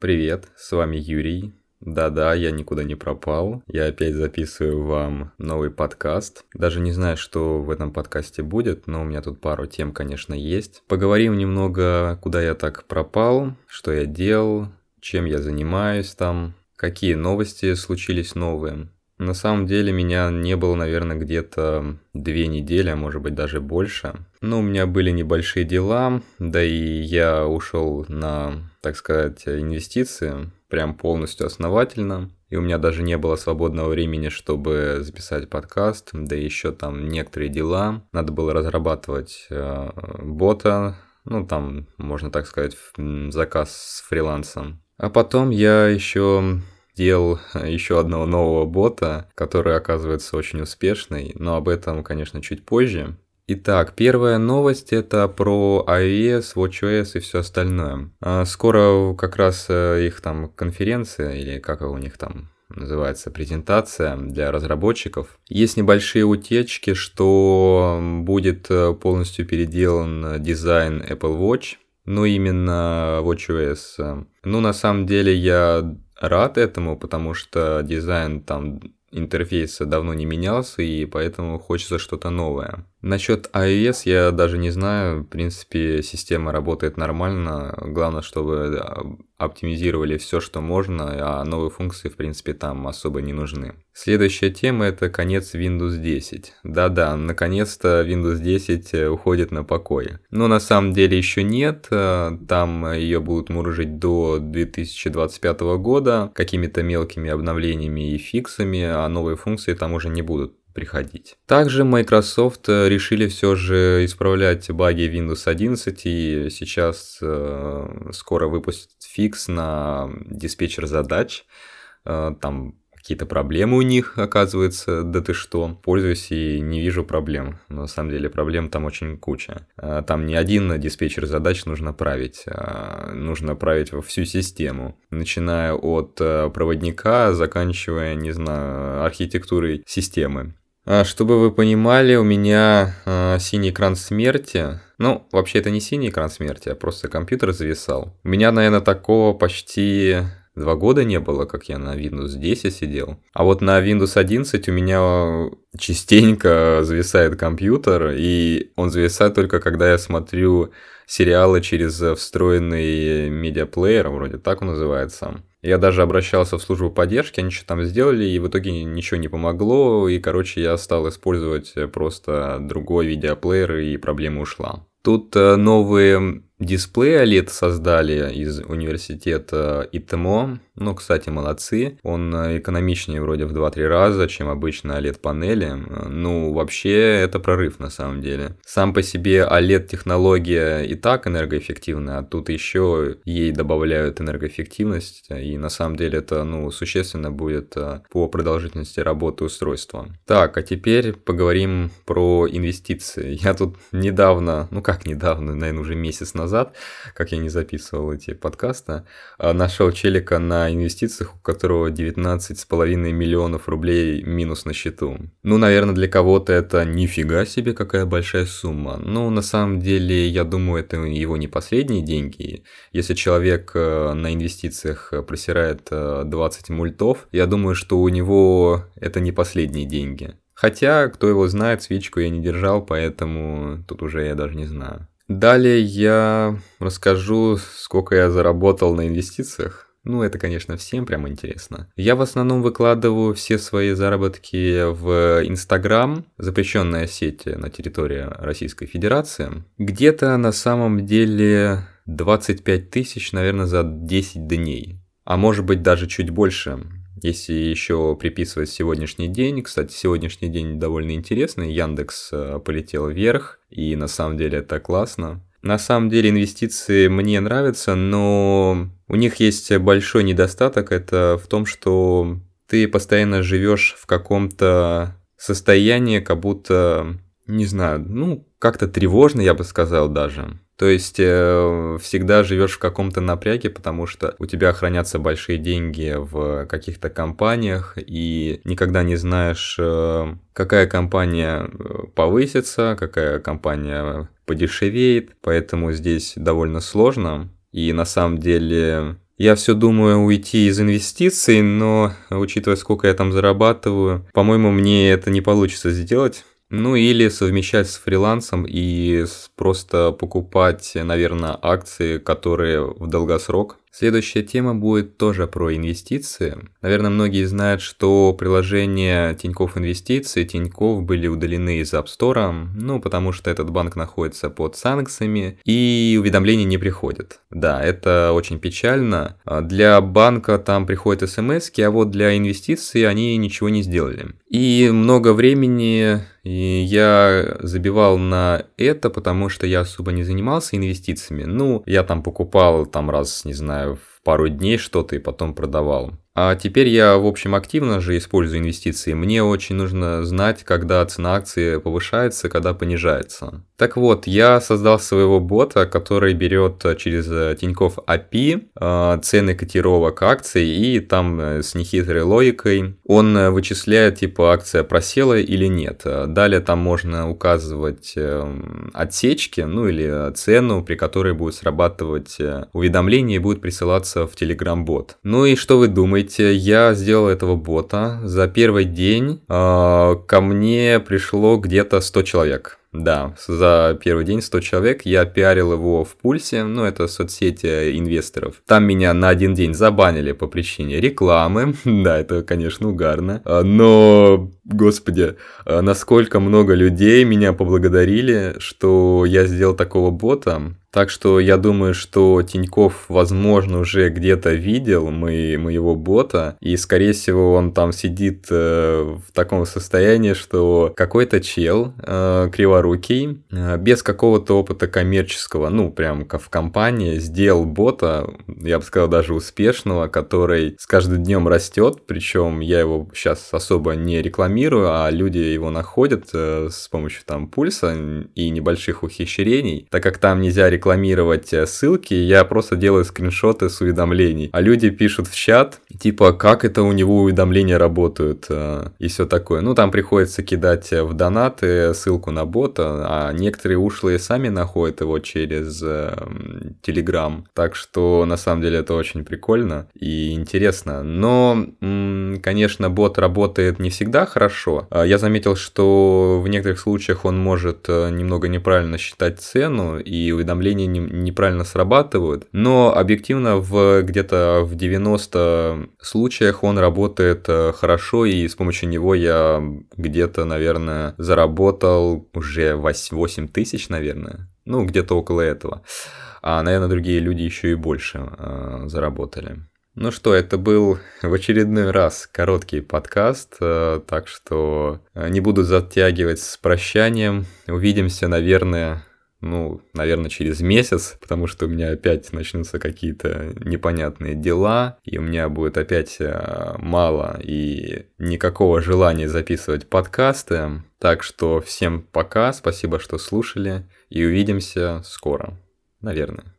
Привет, с вами Юрий. Да-да, я никуда не пропал. Я опять записываю вам новый подкаст. Даже не знаю, что в этом подкасте будет, но у меня тут пару тем, конечно, есть. Поговорим немного, куда я так пропал, что я делал, чем я занимаюсь там, какие новости случились новые. На самом деле меня не было, наверное, где-то две недели, а может быть даже больше. Но у меня были небольшие дела, да и я ушел на, так сказать, инвестиции, прям полностью основательно. И у меня даже не было свободного времени, чтобы записать подкаст, да еще там некоторые дела. Надо было разрабатывать э, бота, ну там, можно так сказать, заказ с фрилансом. А потом я еще сделал еще одного нового бота, который оказывается очень успешный, но об этом, конечно, чуть позже. Итак, первая новость это про iOS, WatchOS и все остальное. А, скоро как раз э, их там конференция, или как у них там называется презентация для разработчиков. Есть небольшие утечки, что будет э, полностью переделан дизайн Apple Watch, ну именно WatchOS. Ну на самом деле я рад этому, потому что дизайн там интерфейса давно не менялся, и поэтому хочется что-то новое. Насчет iOS я даже не знаю, в принципе, система работает нормально, главное, чтобы оптимизировали все, что можно, а новые функции, в принципе, там особо не нужны. Следующая тема это конец Windows 10. Да-да, наконец-то Windows 10 э, уходит на покой. Но на самом деле еще нет, э, там ее будут мурыжить до 2025 года какими-то мелкими обновлениями и фиксами, а новые функции там уже не будут приходить. Также Microsoft э, решили все же исправлять баги Windows 11 и сейчас э, скоро выпустят фикс на диспетчер задач. Э, там какие-то проблемы у них, оказывается, да ты что. Пользуюсь и не вижу проблем. Но на самом деле проблем там очень куча. Э, там не один диспетчер задач нужно править, а нужно править во всю систему. Начиная от э, проводника, заканчивая, не знаю, архитектурой системы. А, чтобы вы понимали, у меня э, синий экран смерти. Ну, вообще это не синий экран смерти, а просто компьютер зависал. У меня, наверное, такого почти два года не было, как я на Windows 10 сидел. А вот на Windows 11 у меня частенько зависает компьютер, и он зависает только когда я смотрю сериалы через встроенный медиаплеер, вроде так он называется. Я даже обращался в службу поддержки, они что там сделали, и в итоге ничего не помогло, и, короче, я стал использовать просто другой видеоплеер, и проблема ушла. Тут э, новые дисплей OLED создали из университета ИТМО. Ну, кстати, молодцы. Он э, экономичнее вроде в 2-3 раза, чем обычно OLED-панели. Ну, вообще, это прорыв на самом деле. Сам по себе OLED-технология и так энергоэффективная, а тут еще ей добавляют энергоэффективность. И на самом деле это, ну, существенно будет э, по продолжительности работы устройства. Так, а теперь поговорим про инвестиции. Я тут недавно, ну как недавно, наверное, уже месяц назад как я не записывал эти подкасты, нашел челика на инвестициях, у которого 19,5 миллионов рублей минус на счету. Ну, наверное, для кого-то это нифига себе какая большая сумма. Но на самом деле, я думаю, это его не последние деньги. Если человек э, на инвестициях просирает 20 э, мультов, я думаю, что у него это не последние деньги. Хотя, кто его знает, свечку я не держал, поэтому тут уже я даже не знаю. Далее я расскажу, сколько я заработал на инвестициях. Ну, это, конечно, всем прям интересно. Я в основном выкладываю все свои заработки в Инстаграм, запрещенная сеть на территории Российской Федерации. Где-то на самом деле 25 тысяч, наверное, за 10 дней. А может быть даже чуть больше. Если еще приписывать сегодняшний день, кстати, сегодняшний день довольно интересный, Яндекс э, полетел вверх, и на самом деле это классно. На самом деле инвестиции мне нравятся, но у них есть большой недостаток, это в том, что ты постоянно живешь в каком-то состоянии, как будто, не знаю, ну, как-то тревожно, я бы сказал даже. То есть э, всегда живешь в каком-то напряге, потому что у тебя хранятся большие деньги в каких-то компаниях, и никогда не знаешь, э, какая компания э, повысится, какая компания подешевеет, поэтому здесь довольно сложно. И на самом деле Я все думаю уйти из инвестиций, но учитывая, сколько я там зарабатываю, по-моему, мне это не получится сделать. Ну или совмещать с фрилансом и просто покупать, наверное, акции, которые в долгосрок Следующая тема будет тоже про инвестиции. Наверное, многие знают, что приложения Тинькофф Инвестиции, Тинькофф были удалены из App Store, ну, потому что этот банк находится под санкциями, и уведомления не приходят. Да, это очень печально. Для банка там приходят смс, а вот для инвестиций они ничего не сделали. И много времени я забивал на это, потому что я особо не занимался инвестициями. Ну, я там покупал там раз, не знаю, знаю, пару дней что-то и потом продавал. А теперь я, в общем, активно же использую инвестиции. Мне очень нужно знать, когда цена акции повышается, когда понижается. Так вот, я создал своего бота, который берет через Тинькофф API а, цены котировок акций и там э, с нехитрой логикой он э, вычисляет, типа, акция просела или нет. Далее там можно указывать отсечки, ну или цену, при которой будет срабатывать э, уведомление и будет присылаться в Telegram бот. Ну и что вы думаете? Я сделал этого бота. За первый день э, ко мне пришло где-то 100 человек. Да, за первый день 100 человек. Я пиарил его в Пульсе, ну, это соцсети инвесторов. Там меня на один день забанили по причине рекламы. да, это, конечно, угарно. А, но, господи, а, насколько много людей меня поблагодарили, что я сделал такого бота. Так что я думаю, что Тиньков, возможно, уже где-то видел мы, моего бота, и, скорее всего, он там сидит э, в таком состоянии, что какой-то чел э, криворукий, э, без какого-то опыта коммерческого, ну, прям в компании, сделал бота, я бы сказал, даже успешного, который с каждым днем растет, причем я его сейчас особо не рекламирую, а люди его находят э, с помощью там пульса и небольших ухищрений, так как там нельзя рекламировать э, ссылки, я просто делаю скриншоты с уведомлений. А люди пишут в чат, типа, как это у него уведомления работают и все такое. Ну, там приходится кидать в донаты ссылку на бота, а некоторые ушлые сами находят его через Telegram. Так что, на самом деле, это очень прикольно и интересно. Но, конечно, бот работает не всегда хорошо. А я заметил, что в некоторых случаях он может э, немного неправильно считать цену, и уведомления уведомления не, неправильно срабатывают, но объективно в где-то в 90 случаях он работает э, хорошо, и с помощью него я где-то, наверное, заработал уже 8 тысяч, наверное, ну, где-то около этого. А, наверное, другие люди еще и больше э, заработали. Ну что, это был в очередной раз короткий подкаст, э, так что э, не буду затягивать с прощанием. Увидимся, наверное, ну, наверное, через месяц, потому что у меня опять начнутся какие-то непонятные дела, и у меня будет опять э, мало и никакого желания записывать подкасты. Так что всем пока, спасибо, что слушали, и увидимся скоро, наверное.